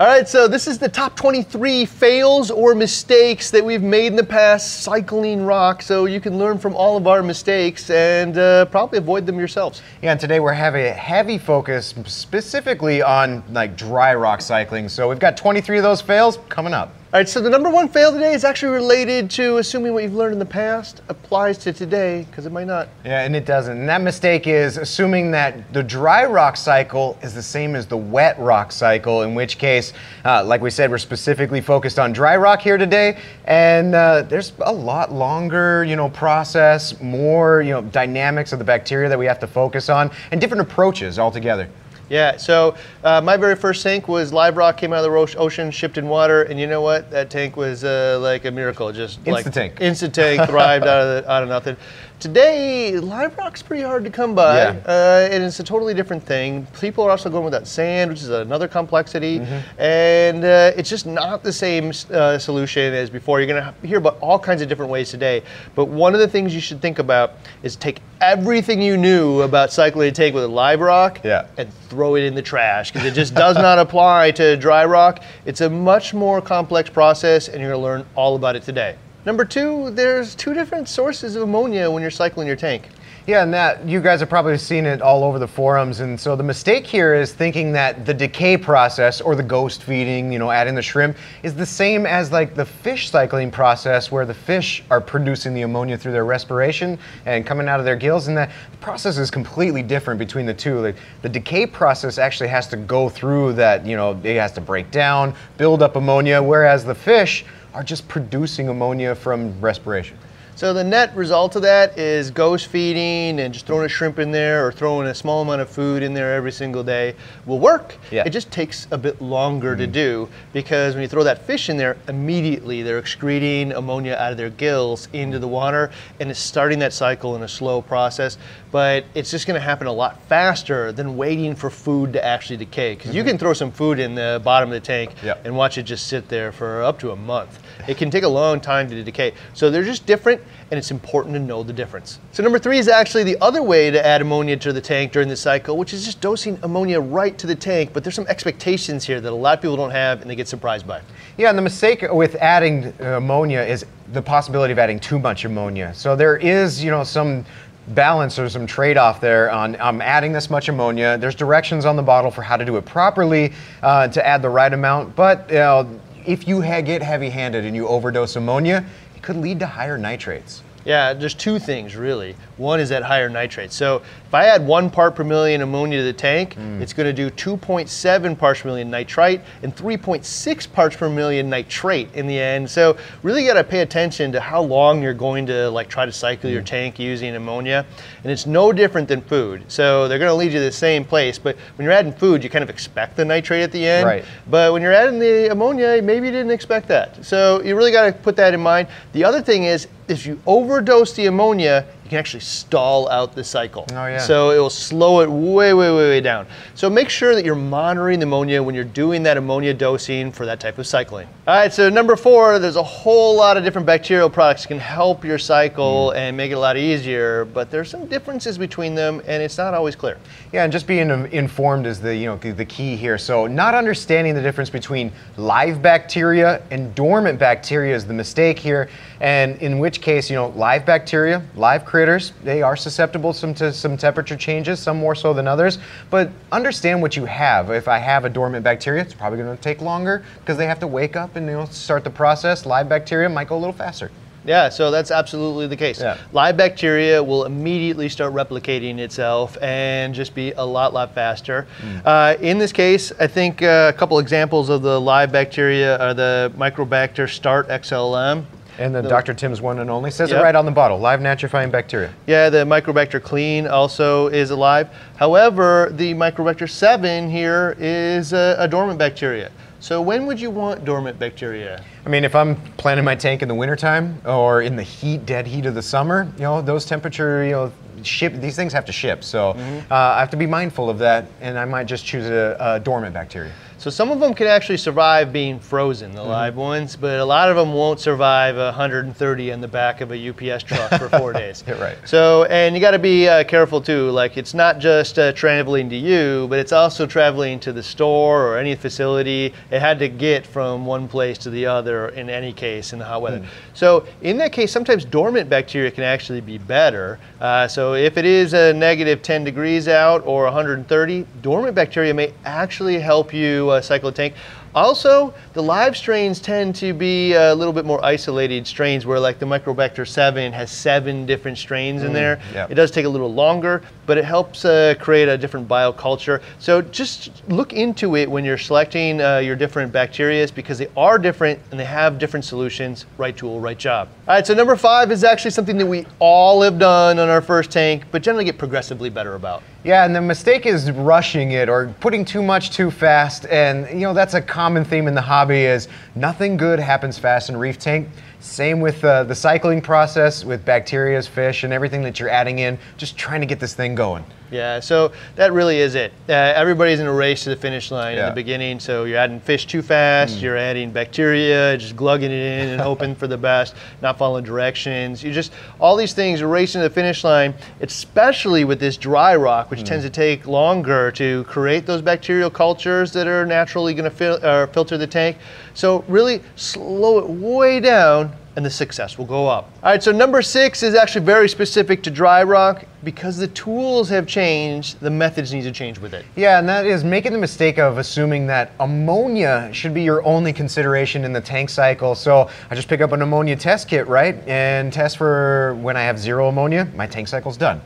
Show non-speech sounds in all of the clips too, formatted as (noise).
All right, so this is the top 23 fails or mistakes that we've made in the past cycling rock. So you can learn from all of our mistakes and uh, probably avoid them yourselves. Yeah, and today we're having a heavy focus specifically on like dry rock cycling. So we've got 23 of those fails coming up. All right, so the number one fail today is actually related to assuming what you've learned in the past applies to today, because it might not. Yeah, and it doesn't. And that mistake is assuming that the dry rock cycle is the same as the wet rock cycle, in which case, uh, like we said, we're specifically focused on dry rock here today. And uh, there's a lot longer, you know, process, more, you know, dynamics of the bacteria that we have to focus on, and different approaches altogether. Yeah, so uh, my very first tank was live rock, came out of the ocean, shipped in water, and you know what? That tank was uh, like a miracle. Just instant like tank. Instant tank, thrived out of the, out of nothing. Today, live rock's pretty hard to come by, Yeah. uh, and it's a totally different thing. People are also going with that sand, which is another complexity, Mm-hmm. and uh, it's just not the same uh, solution as before. You're going to hear about all kinds of different ways today, but one of the things you should think about is take everything you knew about cycling a tank with a live rock Yeah. and throw it in the trash because it just does not (laughs) apply to dry rock. It's a much more complex process, and you're going to learn all about it today. Number two, there's two different sources of ammonia when you're cycling your tank. Yeah, and that you guys have probably seen it all over the forums. And so the mistake here is thinking that the decay process or the ghost feeding, you know, adding the shrimp, is the same as like the fish cycling process where the fish are producing the ammonia through their respiration and coming out of their gills. And that the process is completely different between the two. Like the decay process actually has to go through that, you know, it has to break down, build up ammonia, whereas the fish are just producing ammonia from respiration. So the net result of that is ghost feeding and just throwing a shrimp in there or throwing a small amount of food in there every single day will work. Yeah. It just takes a bit longer to mm-hmm. do because when you throw that fish in there, immediately they're excreting ammonia out of their gills into the water and it's starting that cycle in a slow process. But it's just going to happen a lot faster than waiting for food to actually decay. Because you mm-hmm. can throw some food in the bottom of the tank Yep. and watch it just sit there for up to a month. It can take a long time to decay. So they're just different, and it's important to know the difference. So number three is actually the other way to add ammonia to the tank during the cycle, which is just dosing ammonia right to the tank. But there's some expectations here that a lot of people don't have, and they get surprised by. Yeah, and the mistake with adding uh, ammonia is the possibility of adding too much ammonia. So there is, you know, some balance or some trade-off there on um, adding this much ammonia. There's directions on the bottle for how to do it properly uh, to add the right amount. But you know, if you get heavy-handed and you overdose ammonia, could lead to higher nitrates. Yeah, there's two things really. One is that higher nitrate. So if I add one part per million ammonia to the tank, mm. it's going to do 2.7 parts per million nitrite and 3.6 parts per million nitrate in the end. So really got to pay attention to how long you're going to like try to cycle your mm. tank using ammonia, and it's no different than food. So they're going to lead you to the same place, but when you're adding food, you kind of expect the nitrate at the end. Right. But when you're adding the ammonia, maybe you didn't expect that. So you really got to put that in mind. The other thing is, if you overdose the ammonia, you can actually stall out the cycle. Oh, yeah. So it will slow it way, way, way, way down. So make sure that you're monitoring the ammonia when you're doing that ammonia dosing for that type of cycling. All right, so number four, there's a whole lot of different bacterial products that can help your cycle hmm. and make it a lot easier, but there's some differences between them, and it's not always clear. Yeah, and just being informed is the you know the key here. So not understanding the difference between live bacteria and dormant bacteria is the mistake here. And in which case, you know, live bacteria, live critters, they are susceptible some to some temperature changes, some more so than others. But understand what you have. If I have a dormant bacteria, it's probably going to take longer because they have to wake up and you know start the process. Live bacteria might go a little faster. Yeah, so that's absolutely the case. Yeah. Live bacteria will immediately start replicating itself and just be a lot, lot faster. Mm. Uh, in this case, I think uh, a couple examples of the live bacteria are the Microbacter Start XLM. And the, Dr. Tim's one and only says Yep. it right on the bottle: live nitrifying bacteria. Yeah, the Microbacter Clean also is alive. However, the Microbacter 7 here is a, a dormant bacteria. So when would you want dormant bacteria? I mean, if I'm planting my tank in the wintertime or in the heat, dead heat of the summer, you know, those temperature, you know, ship these things have to ship. So uh, I have to be mindful of that, and I might just choose a, a dormant bacteria. So some of them can actually survive being frozen, the live ones, but a lot of them won't survive 130 in the back of a UPS truck for four (laughs) days. Yeah, right. So, and you got to be uh, careful too. Like, it's not just uh, traveling to you, but it's also traveling to the store or any facility. It had to get from one place to the other in any case in the hot weather. So, in that case, sometimes dormant bacteria can actually be better. Uh, so, if it is a negative 10 degrees out or 130, dormant bacteria may actually help you uh, cycle a tank. Also, the live strains tend to be a little bit more isolated strains where like the Microbacter 7 has seven different strains in there. yeah. It does take a little longer, but it helps uh, create a different bioculture. So just look into it when you're selecting uh, your different bacterias because they are different and they have different solutions. Right tool, right job. All right, so number five is actually something that we all have done on our first tank, but generally get progressively better about. Yeah, and the mistake is rushing it or putting too much too fast. And you know that's a common theme in the hobby is nothing good happens fast in reef tank. Same with uh, the cycling process with bacteria, fish, and everything that you're adding in. Just trying to get this thing going. Yeah, so that really is it. Uh, everybody's in a race to the finish line in the beginning. So you're adding fish too fast, you're adding bacteria, just glugging it in and hoping for the best, not following directions. You just all these things are racing to the finish line, especially with this dry rock, which tends to take longer to create those bacterial cultures that are naturally going to fil- uh, filter the tank. So really slow it way down and the success will go up. All right, so number six is actually very specific to dry rock. Because the tools have changed, the methods need to change with it. Yeah, and that is making the mistake of assuming that ammonia should be your only consideration in the tank cycle. So I just pick up an ammonia test kit, right? And test for when I have zero ammonia, my tank cycle's done.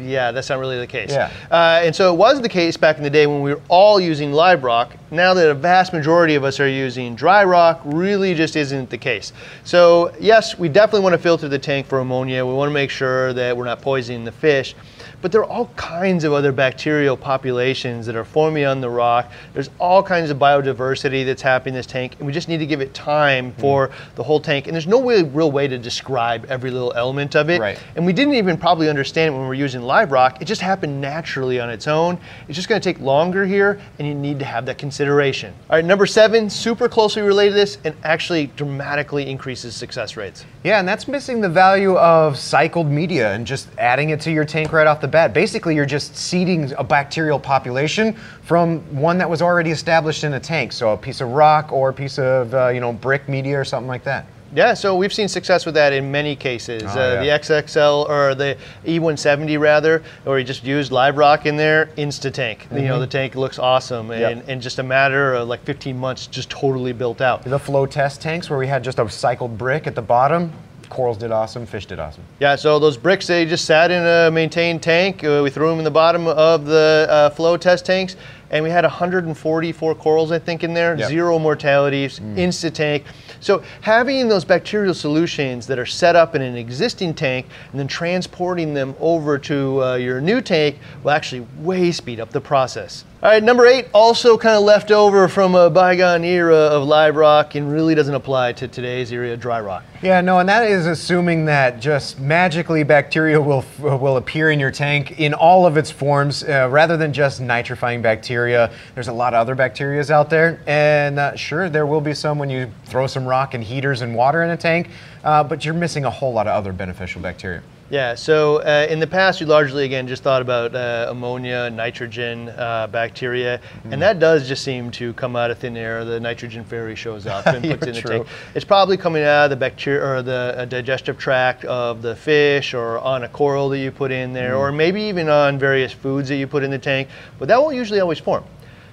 Yeah, that's not really the case. Yeah. Uh, and so it was the case back in the day when we were all using live rock. Now that a vast majority of us are using dry rock, really just isn't the case. So, yes, we definitely want to filter the tank for ammonia. We want to make sure that we're not poisoning the fish. But there are all kinds of other bacterial populations that are forming on the rock. There's all kinds of biodiversity that's happening in this tank, and we just need to give it time hmm. for the whole tank. And there's no way, real way to describe every little element of it. Right. And we didn't even probably understand it when we were using live rock. It just happened naturally on its own. It's just going to take longer here, and you need to have that consideration. All right, number seven, super closely related to this, and actually dramatically increases success rates. Yeah, and that's missing the value of cycled media and just adding it to your tank right off the bat. Basically, you're just seeding a bacterial population from one that was already established in a tank. So a piece of rock or a piece of uh, you know brick media or something like that. Yeah, so we've seen success with that in many cases. Oh, uh, yeah. The XXL or the E170 rather, or you just used live rock in there, insta tank. You Mm-hmm. know, the tank looks awesome, and in just a matter of like 15 months, just totally built out. The flow test tanks where we had just a cycled brick at the bottom. Corals did awesome, fish did awesome. Yeah, so those bricks they just sat in a maintained tank. Uh, we threw them in the bottom of the uh, flow test tanks, and we had 144 corals, I think, in there. Yep. Zero mortalities, insta tank. So having those bacterial solutions that are set up in an existing tank and then transporting them over to uh, your new tank will actually way speed up the process. All right, number eight, also kind of left over from a bygone era of live rock and really doesn't apply to today's era of dry rock. Yeah, no, and that is assuming that just magically bacteria will will appear in your tank in all of its forms, uh, rather than just nitrifying bacteria. There's a lot of other bacterias out there, and uh, sure, there will be some when you throw some rock and heaters and water in a tank, uh, but you're missing a whole lot of other beneficial bacteria. Yeah, so uh, in the past, we largely, again, just thought about uh, ammonia, nitrogen, uh, bacteria, and that does just seem to come out of thin air. The nitrogen fairy shows up and (laughs) puts it in the tank. It's probably coming out of the bacteria or the uh, digestive tract of the fish or on a coral that you put in there, or maybe even on various foods that you put in the tank, but that won't usually always form.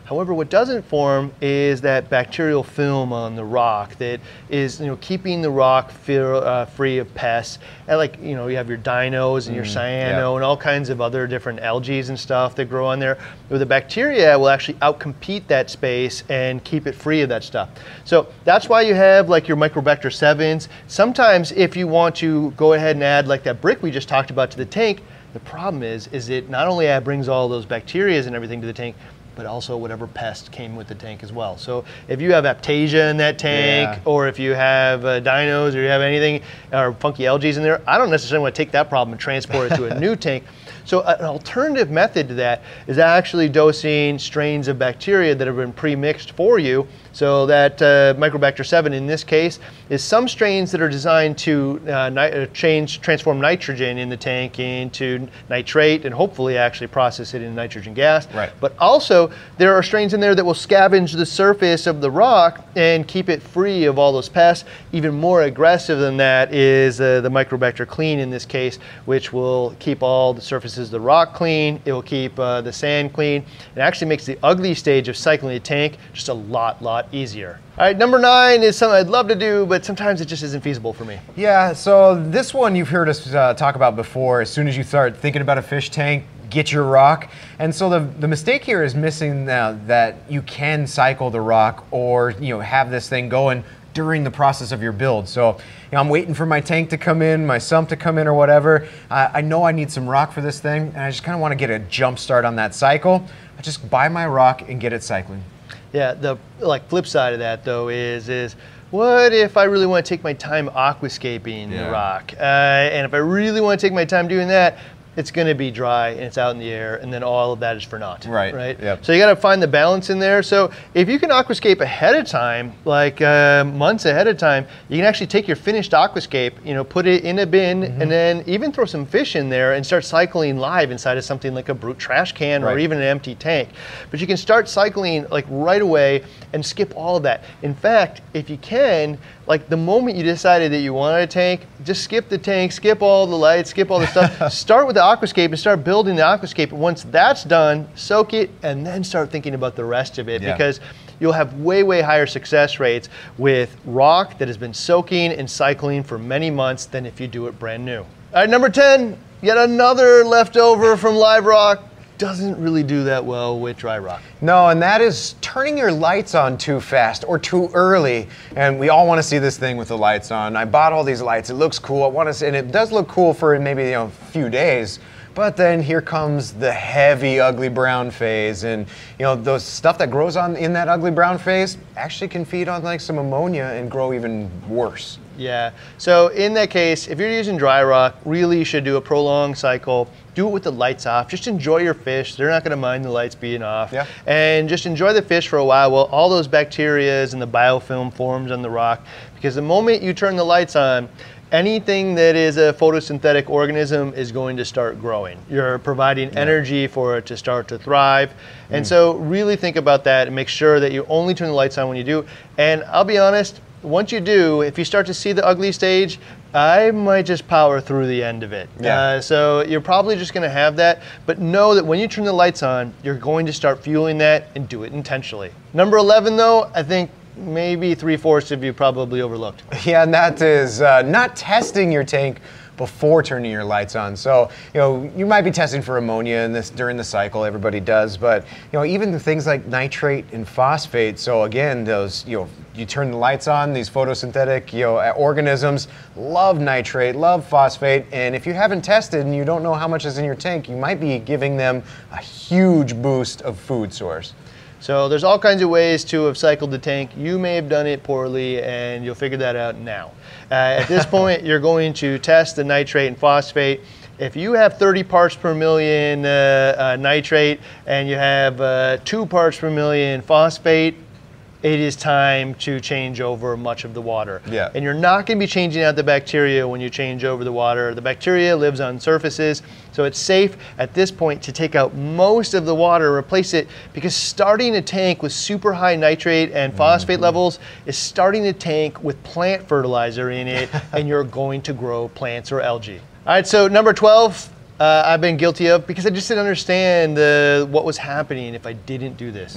However, what doesn't form is that bacterial film on the rock that is, you know, keeping the rock feel, uh, free of pests. And like, you know, you have your dinos and your cyano yeah. and all kinds of other different algae and stuff that grow on there. Where the bacteria will actually outcompete that space and keep it free of that stuff. So that's why you have like your Microbacter 7s. Sometimes if you want to go ahead and add like that brick we just talked about to the tank, the problem is, is it not only uh, brings all those bacteria and everything to the tank, but also whatever pest came with the tank as well. So if you have aptasia in that tank, Yeah. or if you have uh, dinos, or you have anything, or funky algae in there, I don't necessarily want to take that problem and transport it to a new (laughs) tank. So an alternative method to that is actually dosing strains of bacteria that have been pre-mixed for you. So that uh, Microbacter 7 in this case is some strains that are designed to uh, uh, change, transform nitrogen in the tank into nitrate and hopefully actually process it into nitrogen gas. Right. But also there are strains in there that will scavenge the surface of the rock and keep it free of all those pests. Even more aggressive than that is uh, the Microbacter Clean in this case, which will keep all the surfaces of the rock clean. It will keep uh, the sand clean. It actually makes the ugly stage of cycling a tank just a lot, lot easier. All right, number nine is something I'd love to do, but sometimes it just isn't feasible for me. Yeah, so this one you've heard us uh, talk about before. As soon as you start thinking about a fish tank, get your rock. And so the, the mistake here is missing uh, that you can cycle the rock or you know have this thing going during the process of your build. So you know, I'm waiting for my tank to come in, my sump to come in or whatever. I I know I need some rock for this thing and I just kind of want to get a jump start on that cycle. I just buy my rock and get it cycling. Yeah, the like flip side of that though is is what if I really want to take my time aquascaping Yeah. the rock? Uh, and if I really want to take my time doing that, it's going to be dry and it's out in the air, and then all of that is for naught. Right, Right. yep. So you got to find the balance in there. So if you can aquascape ahead of time, like uh, months ahead of time, you can actually take your finished aquascape, you know, put it in a bin, Mm-hmm. and then even throw some fish in there and start cycling live inside of something like a brute trash can or even an empty tank. But you can start cycling like right away and skip all of that. In fact, if you can, like the moment you decided that you wanted a tank, just skip the tank, skip all the lights, skip all the stuff. (laughs) start with the aquascape and start building the aquascape. Once that's done, soak it and then start thinking about the rest of it Yeah. because you'll have way, way higher success rates with rock that has been soaking and cycling for many months than if you do it brand new. All right, number 10, yet another leftover from live rock. Doesn't really do that well with dry rock. No, and that is turning your lights on too fast or too early. And we all want to see this thing with the lights on. I bought all these lights. It looks cool. I want to see, and it does look cool for maybe you know a few days. But then here comes the heavy ugly brown phase, and you know those stuff that grows on in that ugly brown phase actually can feed on like some ammonia and grow even worse. Yeah. So in that case, if you're using dry rock, really you should do a prolonged cycle. Do it with the lights off. Just enjoy your fish. They're not going to mind the lights being off. Yeah. And just enjoy the fish for a while while all those bacteria and the biofilm forms on the rock. Because the moment you turn the lights on, anything that is a photosynthetic organism is going to start growing. You're providing energy for it to start to thrive. And hmm. so really think about that and make sure that you only turn the lights on when you do. And I'll be honest, once you do, if you start to see the ugly stage, I might just power through the end of it. Yeah. Uh, so you're probably just going to have that, but know that when you turn the lights on, you're going to start fueling that and do it intentionally. Number 11, though, I think maybe three fourths of you probably overlooked. (laughs) Yeah, and that is uh, not testing your tank before turning your lights on. So, you know, you might be testing for ammonia in this during the cycle, everybody does, but you know, even things like nitrate and phosphate. So again, those, you know, you turn the lights on, these photosynthetic, you know, organisms love nitrate, love phosphate, and if you haven't tested and you don't know how much is in your tank, you might be giving them a huge boost of food source. So there's all kinds of ways to have cycled the tank. You may have done it poorly, and you'll figure that out now. Uh, at this (laughs) point, you're going to test the nitrate and phosphate. If you have 30 parts per million uh, uh, nitrate and you have uh, two parts per million phosphate, it is time to change over much of the water. Yeah. And you're not going to be changing out the bacteria when you change over the water. The bacteria lives on surfaces, so it's safe at this point to take out most of the water, replace it, because starting a tank with super high nitrate and phosphate levels is starting a tank with plant fertilizer in it, (laughs) and you're going to grow plants or algae. All right, so number 12. Uh, I've been guilty of because I just didn't understand uh, what was happening if I didn't do this.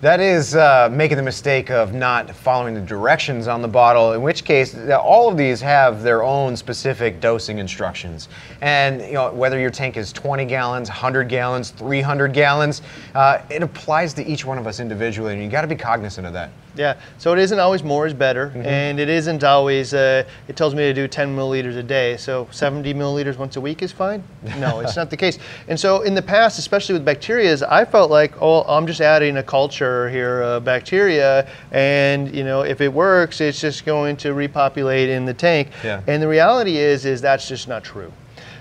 That is uh, making the mistake of not following the directions on the bottle, in which case all of these have their own specific dosing instructions. And you know whether your tank is 20 gallons, 100 gallons, 300 gallons, uh, it applies to each one of us individually, and you got to be cognizant of that. Yeah, so it isn't always more is better, and it isn't always, uh, it tells me to do 10 milliliters a day, so 70 milliliters once a week is fine? (laughs) No, it's not the case. And so in the past, especially with bacteria, I felt like, oh, I'm just adding a culture here of bacteria, and you know, if it works, it's just going to repopulate in the tank. Yeah. And the reality is, is that's just not true.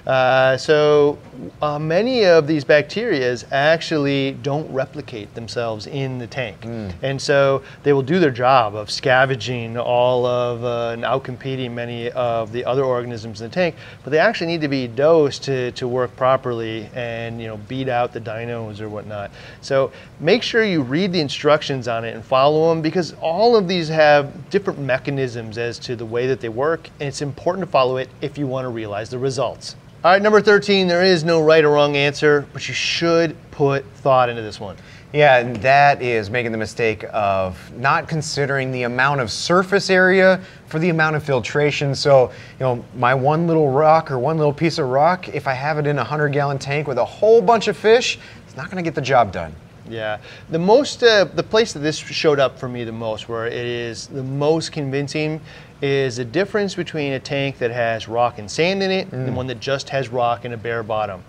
Uh, so uh, many of these bacteria actually don't replicate themselves in the tank. Mm. And so they will do their job of scavenging all of uh, and outcompeting many of the other organisms in the tank, but they actually need to be dosed to, to work properly and you know beat out the dinos or whatnot. So make sure you read the instructions on it and follow them because all of these have different mechanisms as to the way that they work, and it's important to follow it if you want to realize the results. All right, number 13, there is no right or wrong answer, but you should put thought into this one. Yeah, and that is making the mistake of not considering the amount of surface area for the amount of filtration. So, you know, my one little rock or one little piece of rock, if I have it in a 100 gallon tank with a whole bunch of fish, it's not to get the job done. Yeah, the most, uh, the place that this showed up for me the most, where it is the most convincing, is the difference between a tank that has rock and sand in it and one that just has rock and a bare bottom.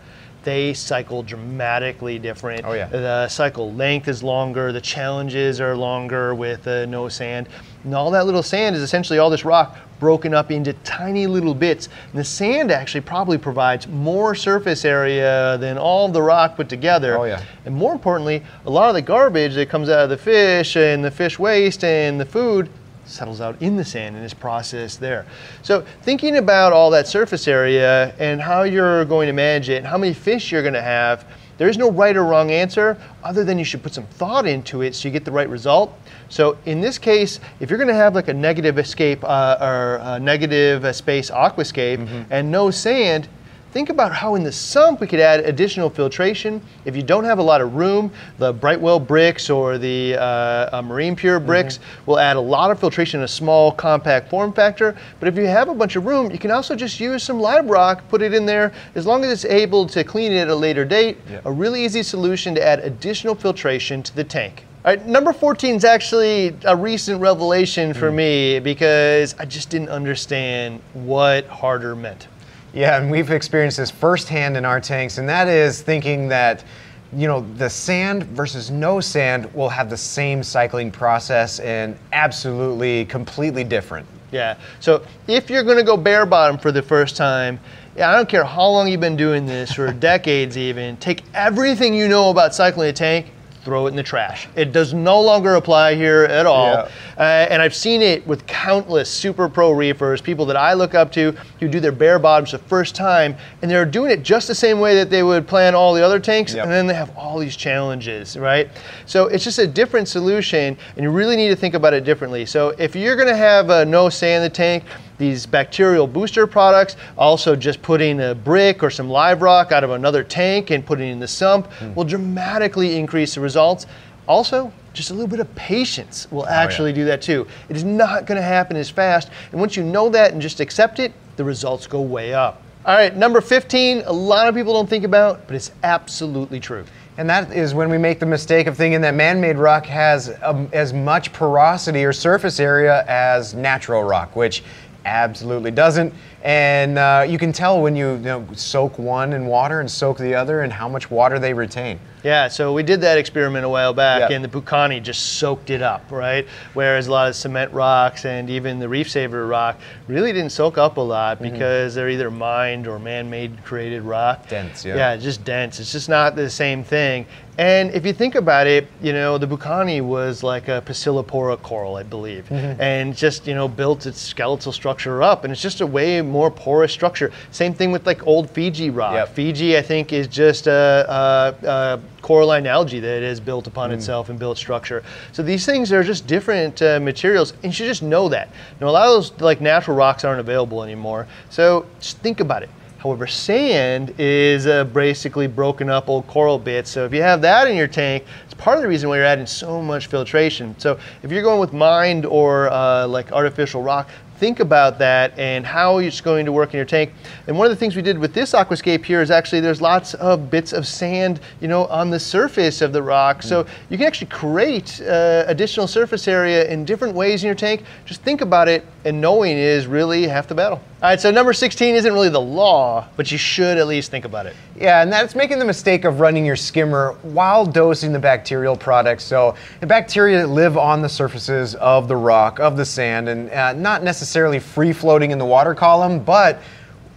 They cycle dramatically different. Oh, yeah. The cycle length is longer. The challenges are longer with uh, no sand. And all that little sand is essentially all this rock broken up into tiny little bits. And the sand actually probably provides more surface area than all the rock put together. Oh, yeah. And more importantly, a lot of the garbage that comes out of the fish and the fish waste and the food settles out in the sand and is processed there. So thinking about all that surface area and how you're going to manage it and how many fish you're going to have, there is no right or wrong answer other than you should put some thought into it so you get the right result. So in this case, if you're going to have like a negative escape uh, or a negative uh, space aquascape and no sand, Think about how in the sump we could add additional filtration. If you don't have a lot of room, the Brightwell bricks or the uh, uh, Marine Pure bricks will add a lot of filtration in a small compact form factor. But if you have a bunch of room, you can also just use some live rock, put it in there, as long as it's able to clean it at a later date. Yep. A really easy solution to add additional filtration to the tank. Right, number 14 is actually a recent revelation for mm. me because I just didn't understand what harder meant. Yeah, and we've experienced this firsthand in our tanks, and that is thinking that, you know, the sand versus no sand will have the same cycling process and absolutely completely different. Yeah. So if you're going to go bare bottom for the first time, yeah, I don't care how long you've been doing this, or (laughs) decades even, take everything you know about cycling a tank, throw it in the trash. It does no longer apply here at all. Yeah. Uh, and I've seen it with countless super pro reefers, people that I look up to who do their bare bottoms the first time, and they're doing it just the same way that they would plan all the other tanks, Yep. and then they have all these challenges, right? So it's just a different solution, and you really need to think about it differently. So if you're going to have a no sand in the tank, these bacterial booster products, also just putting a brick or some live rock out of another tank and putting it in the sump will dramatically increase the results. Also, just a little bit of patience will actually do that too. It is not going to happen as fast. And once you know that and just accept it, the results go way up. All right, number 15, a lot of people don't think about, but it's absolutely true. And that is when we make the mistake of thinking that man-made rock has um, as much porosity or surface area as natural rock, which absolutely doesn't. And uh, you can tell when you, you know, soak one in water and soak the other and how much water they retain. Yeah, so we did that experiment a while back, Yep. and the Pukani just soaked it up, right? Whereas a lot of cement rocks and even the Reef Saver rock really didn't soak up a lot Mm-hmm. because they're either mined or man-made created rock. Dense, yeah. Yeah, just dense. It's just not the same thing. And if you think about it, you know, the Pukani was like a Pocillopora coral, I believe, Mm-hmm. and just you know built its skeletal structure up, and it's just a way more porous structure. Same thing with like old Fiji rock. Yep. Fiji, I think, is just a, a, a coralline algae that is built upon itself and built structure. So these things are just different uh, materials, and you should just know that. Now, a lot of those like natural rocks aren't available anymore. So just think about it. However, sand is uh, basically broken up old coral bits. So if you have that in your tank, it's part of the reason why you're adding so much filtration. So if you're going with mined or uh, like artificial rock, think about that and how it's going to work in your tank. And one of the things we did with this aquascape here is actually there's lots of bits of sand, you know, on the surface of the rock. So you can actually create uh, additional surface area in different ways in your tank. Just think about it, and knowing is really half the battle. All right, so number 16 isn't really the law, but you should at least think about it. Yeah, and that's making the mistake of running your skimmer while dosing the bacterial products. So the bacteria live on the surfaces of the rock, of the sand, and uh, not necessarily free floating in the water column, but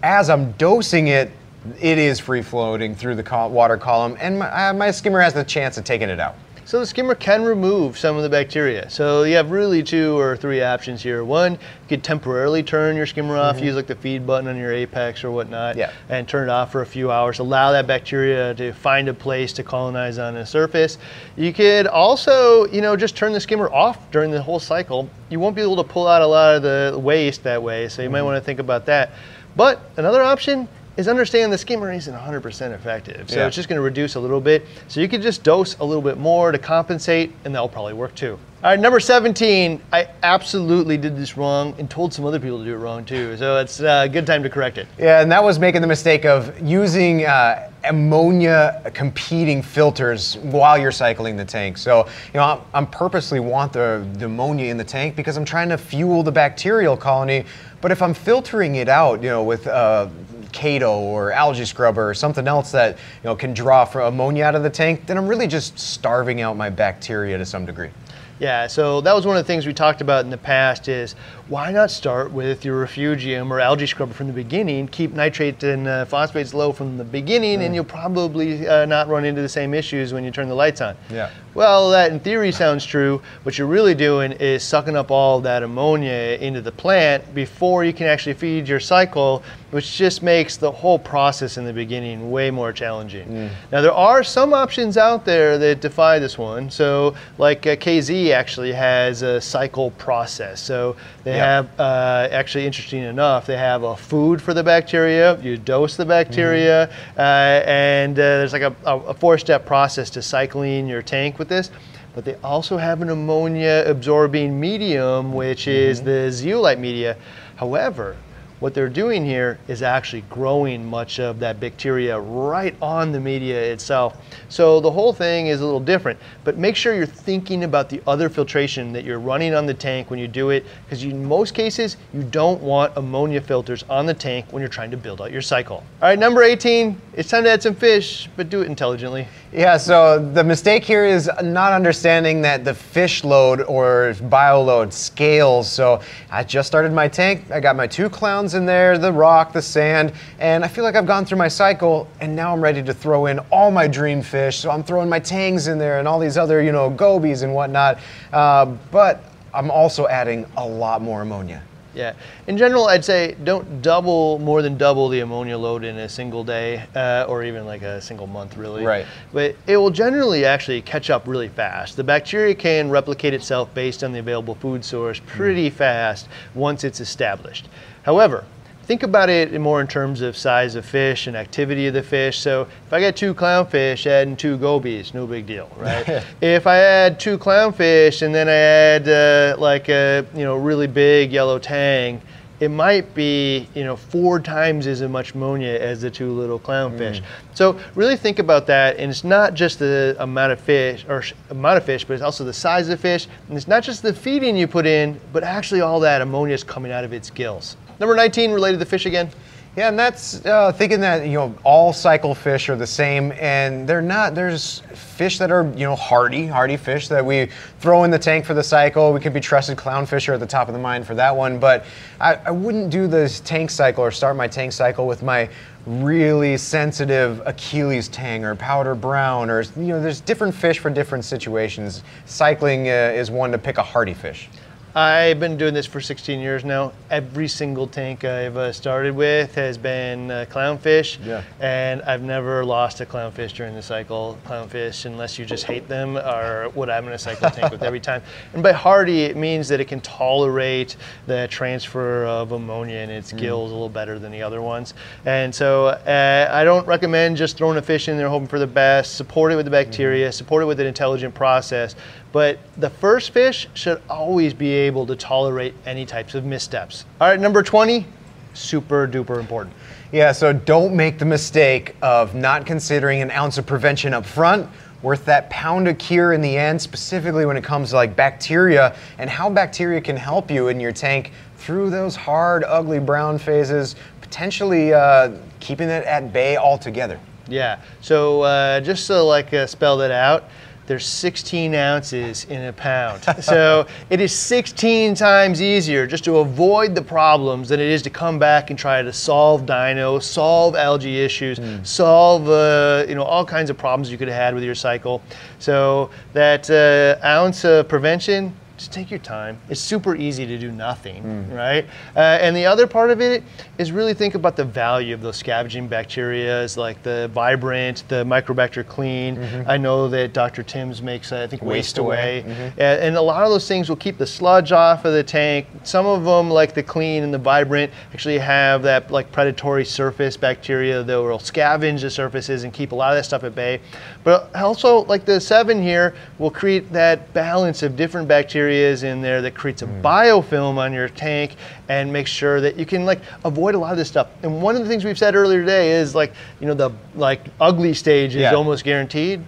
as I'm dosing it, it is free floating through the water column, and my, uh, my skimmer has the chance of taking it out. So the skimmer can remove some of the bacteria. So you have really two or three options here. One, you could temporarily turn your skimmer off, use like the feed button on your apex or whatnot, Mm-hmm. Yeah. and turn it off for a few hours. Allow that bacteria to find a place to colonize on the surface. You could also, you know, just turn the skimmer off during the whole cycle. You won't be able to pull out a lot of the waste that way, so you might want to think about that. But another option is understand the skimmer isn't 100% effective. So Yeah. it's just going to reduce a little bit. So you could just dose a little bit more to compensate, and that'll probably work too. All right, number 17. I absolutely did this wrong and told some other people to do it wrong too. So it's a good time to correct it. Yeah, and that was making the mistake of using uh, ammonia competing filters while you're cycling the tank. So, you know, I'm, I'm purposely want the, the ammonia in the tank because I'm trying to fuel the bacterial colony. But if I'm filtering it out, you know, with uh, Chaeto or algae scrubber or something else that you know can draw for ammonia out of the tank, then I'm really just starving out my bacteria to some degree. Yeah, so that was one of the things we talked about in the past is why not start with your refugium or algae scrubber from the beginning, keep nitrate and uh, phosphates low from the beginning, and you'll probably uh, not run into the same issues when you turn the lights on. Yeah. Well, that in theory sounds true. What you're really doing is sucking up all that ammonia into the plant before you can actually feed your cycle, which just makes the whole process in the beginning way more challenging. Now, there are some options out there that defy this one. So, like uh, KZ actually has a cycle process. So, they. Have, uh, actually, interesting enough, they have a food for the bacteria, you dose the bacteria, uh, and uh, there's like a, a, a four step process to cycling your tank with this. But they also have an ammonia absorbing medium, which is the zeolite media. However, what they're doing here is actually growing much of that bacteria right on the media itself. So the whole thing is a little different, but make sure you're thinking about the other filtration that you're running on the tank when you do it, because in most cases, you don't want ammonia filters on the tank when you're trying to build out your cycle. All right, number 18, it's time to add some fish, but do it intelligently. Yeah, so the mistake here is not understanding that the fish load or bio load scales. So I just started my tank. I got my two clowns in there, the rock, the sand, and I feel like I've gone through my cycle and now I'm ready to throw in all my dream fish. So I'm throwing my tangs in there and all these other, you know, gobies and whatnot. Uh, but I'm also adding a lot more ammonia. Yeah. In general, I'd say don't double more than double the ammonia load in a single day uh, or even like a single month, really. Right. But it will generally actually catch up really fast. The bacteria can replicate itself based on the available food source pretty fast once it's established. However, think about it more in terms of size of fish and activity of the fish. So if I get two clownfish adding two gobies, no big deal, (laughs) right? if I add two clownfish and then I add uh, like a you know really big yellow tang, it might be you know four times as much ammonia as the two little clownfish. So really think about that, and it's not just the amount of fish or sh- amount of fish, but it's also the size of the fish, and it's not just the feeding you put in, but actually all that ammonia is coming out of its gills. Number 19, related to fish again. Yeah, and that's uh, thinking that you know all cycle fish are the same, and they're not. There's fish that are you know hardy, hardy fish that we throw in the tank for the cycle. We could be trusted clownfish are at the top of the mind for that one, but I, I wouldn't do this tank cycle or start my tank cycle with my really sensitive Achilles tang or powder brown or you know there's different fish for different situations. Cycling uh, is one to pick a hardy fish. I've been doing this for 16 years now. Every single tank I've uh, started with has been uh, clownfish, Yeah. and I've never lost a clownfish during the cycle. Clownfish, unless you just hate them, are what I'm going to cycle tank with every time. And by hardy, it means that it can tolerate the transfer of ammonia in its gills a little better than the other ones. And so uh, I don't recommend just throwing a fish in there hoping for the best. Support it with the bacteria, support it with an intelligent process. But the first fish should always be able to tolerate any types of missteps. All right, number 20, super duper important. Yeah, so don't make the mistake of not considering an ounce of prevention up front worth that pound of cure in the end, specifically when it comes to like bacteria and how bacteria can help you in your tank through those hard, ugly brown phases, potentially uh, keeping it at bay altogether. Yeah. So uh, just to like uh, spell that out, there's 16 ounces in a pound. so it is 16 times easier just to avoid the problems than it is to come back and try to solve dino, solve algae issues, mm. solve uh, you know all kinds of problems you could have had with your cycle. So that uh, ounce of prevention just take your time. It's super easy to do nothing, mm. right? Uh, and the other part of it is really think about the value of those scavenging bacteria, like the vibrant, the microbacter clean. Mm-hmm. I know that Dr. Tim's makes, uh, I think, waste, waste away. away. Mm-hmm. And, and a lot of those things will keep the sludge off of the tank. Some of them, like the clean and the vibrant, actually have that like predatory surface bacteria that will scavenge the surfaces and keep a lot of that stuff at bay. But also, like the seven here, will create that balance of different bacteria is in there that creates a mm. biofilm on your tank and make sure that you can like avoid a lot of this stuff. And one of the things we've said earlier today is like, you know, the like ugly stage is yeah. almost guaranteed.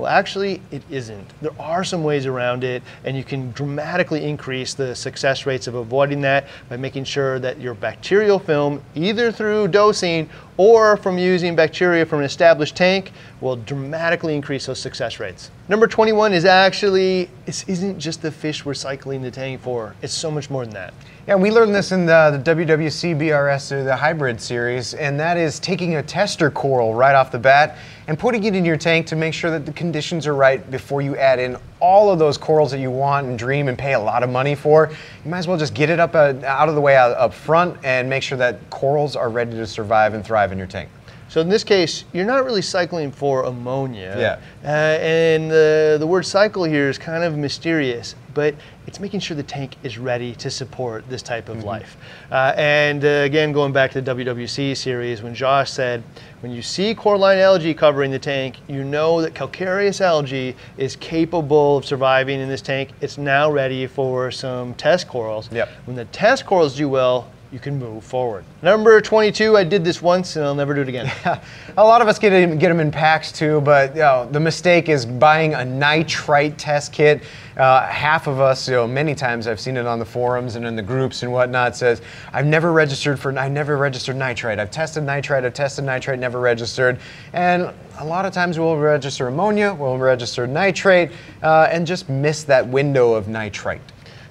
Well, actually, it isn't. There are some ways around it, and you can dramatically increase the success rates of avoiding that by making sure that your bacterial film, either through dosing or from using bacteria from an established tank, will dramatically increase those success rates. Number 21 is actually, this isn't just the fish we're cycling the tank for, it's so much more than that. Yeah, we learned this in the, the WWC BRS, the hybrid series, and that is taking a tester coral right off the bat and putting it in your tank to make sure that the conditions are right before you add in all of those corals that you want and dream and pay a lot of money for. You might as well just get it up uh, out of the way out, up front and make sure that corals are ready to survive and thrive in your tank. So in this case, you're not really cycling for ammonia. Yeah. Uh, and the, the word cycle here is kind of mysterious, but it's making sure the tank is ready to support this type of mm-hmm. life. Uh, and uh, again, going back to the WWC series, when Josh said, when you see coralline algae covering the tank, you know that calcareous algae is capable of surviving in this tank. It's now ready for some test corals. Yep. When the test corals do well, you can move forward. Number 22, I did this once and I'll never do it again. (laughs) a lot of us get, get them in packs too, but you know, the mistake is buying a nitrite test kit. Uh, half of us, you know, many times I've seen it on the forums and in the groups and whatnot, says, I've never registered for, I never registered nitrite. I've tested nitrite, I've tested nitrite, never registered. And a lot of times we'll register ammonia, we'll register nitrate, uh, and just miss that window of nitrite.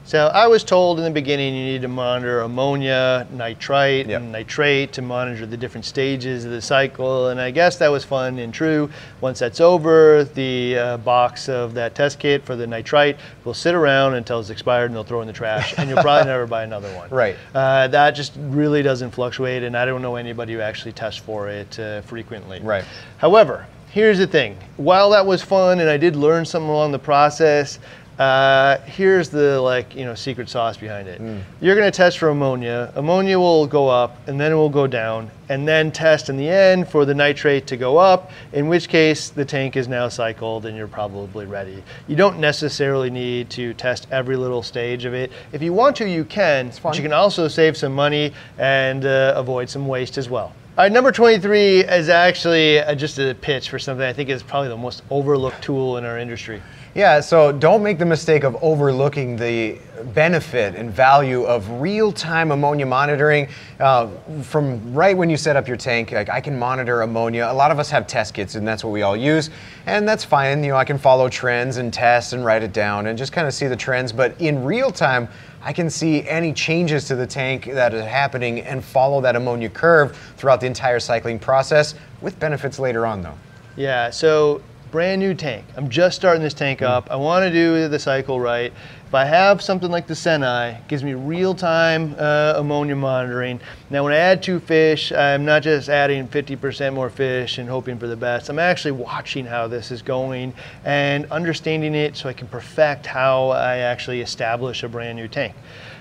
So I was told in the beginning you need to monitor ammonia, nitrite, yep. and nitrate to monitor the different stages of the cycle. And I guess that was fun and true. Once that's over, the uh, box of that test kit for the nitrite will sit around until it's expired and they'll throw in the trash. and you'll probably never buy another one. (laughs) Right. Uh, that just really doesn't fluctuate. And I don't know anybody who actually tests for it uh, frequently. Right. However, here's the thing. While that was fun and I did learn something along the process, uh, here's the like you know secret sauce behind it. Mm. You're going to test for ammonia. Ammonia will go up and then it will go down, and then test in the end for the nitrate to go up. In which case the tank is now cycled and you're probably ready. You don't necessarily need to test every little stage of it. If you want to, you can, but you can also save some money and uh, avoid some waste as well. All right, number 23 is actually uh, just a pitch for something I think is probably the most overlooked tool in our industry. Yeah, so don't make the mistake of overlooking the benefit and value of real-time ammonia monitoring uh, from right when you set up your tank. Like I can monitor ammonia. A lot of us have test kits, and that's what we all use, and that's fine. You know, I can follow trends and test and write it down and just kind of see the trends. But in real time, I can see any changes to the tank that are happening and follow that ammonia curve throughout the entire cycling process, with benefits later on, though. Yeah. So brand new tank. I'm just starting this tank up. I want to do the cycle right. If I have something like the Seneye, it gives me real-time uh, ammonia monitoring. Now when I add two fish, I'm not just adding 50% more fish and hoping for the best. I'm actually watching how this is going and understanding it so I can perfect how I actually establish a brand new tank.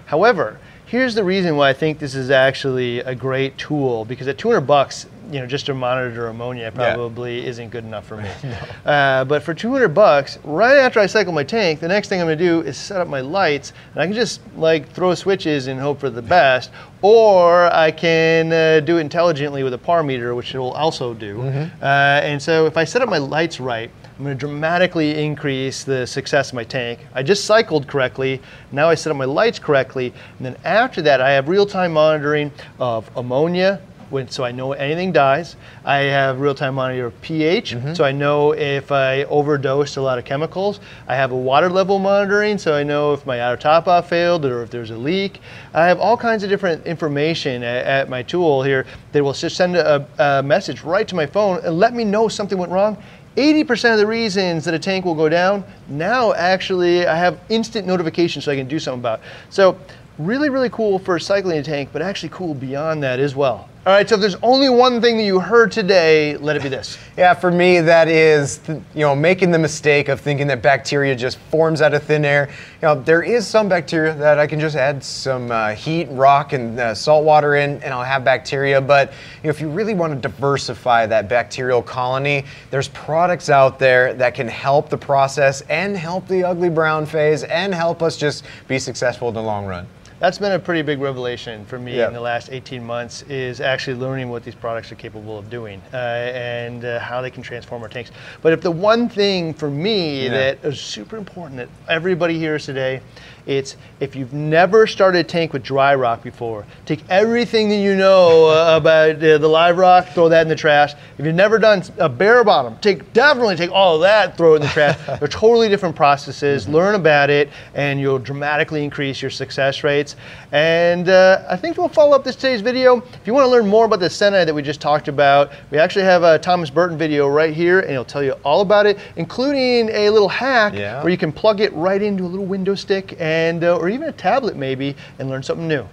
However, here's the reason why I think this is actually a great tool because at 200 bucks, you know, just to monitor ammonia probably yeah. isn't good enough for me. (laughs) no. uh, but for 200 bucks, right after I cycle my tank, the next thing I'm going to do is set up my lights, and I can just like throw switches and hope for the best, or I can uh, do it intelligently with a par meter, which it will also do. Mm-hmm. Uh, and so if I set up my lights right, I'm going to dramatically increase the success of my tank. I just cycled correctly. Now I set up my lights correctly. And then after that, I have real time monitoring of ammonia, when, so I know anything dies. I have real-time monitor of pH, Mm-hmm. so I know if I overdosed a lot of chemicals. I have a water level monitoring, so I know if my auto top off failed or if there's a leak. I have all kinds of different information at, at my tool here that will just send a, a message right to my phone and let me know something went wrong. 80% of the reasons that a tank will go down, now actually I have instant notification so I can do something about. it. So really, really cool for cycling a tank, but actually cool beyond that as well. All right, so if there's only one thing that you heard today, let it be this. Yeah, for me, that is, you know, making the mistake of thinking that bacteria just forms out of thin air. You know, there is some bacteria that I can just add some uh, heat, rock, and uh, salt water in, and I'll have bacteria. But you know, if you really want to diversify that bacterial colony, there's products out there that can help the process and help the ugly brown phase and help us just be successful in the long run. That's been a pretty big revelation for me Yeah. in the last 18 months is actually learning what these products are capable of doing uh, and uh, how they can transform our tanks. But if the one thing for me Yeah. that is super important that everybody hears today, it's if you've never started a tank with dry rock before, take everything that you know uh, about uh, the live rock, throw that in the trash. If you've never done a bare bottom, take definitely take all of that, throw it in the trash. (laughs) They're totally different processes. Learn about it, and you'll dramatically increase your success rates. And uh, I think we'll follow up this today's video. If you want to learn more about the Seneye that we just talked about, we actually have a Thomas Burton video right here, and he'll tell you all about it, including a little hack Yeah. where you can plug it right into a little window stick and uh, or even a tablet maybe and learn something new.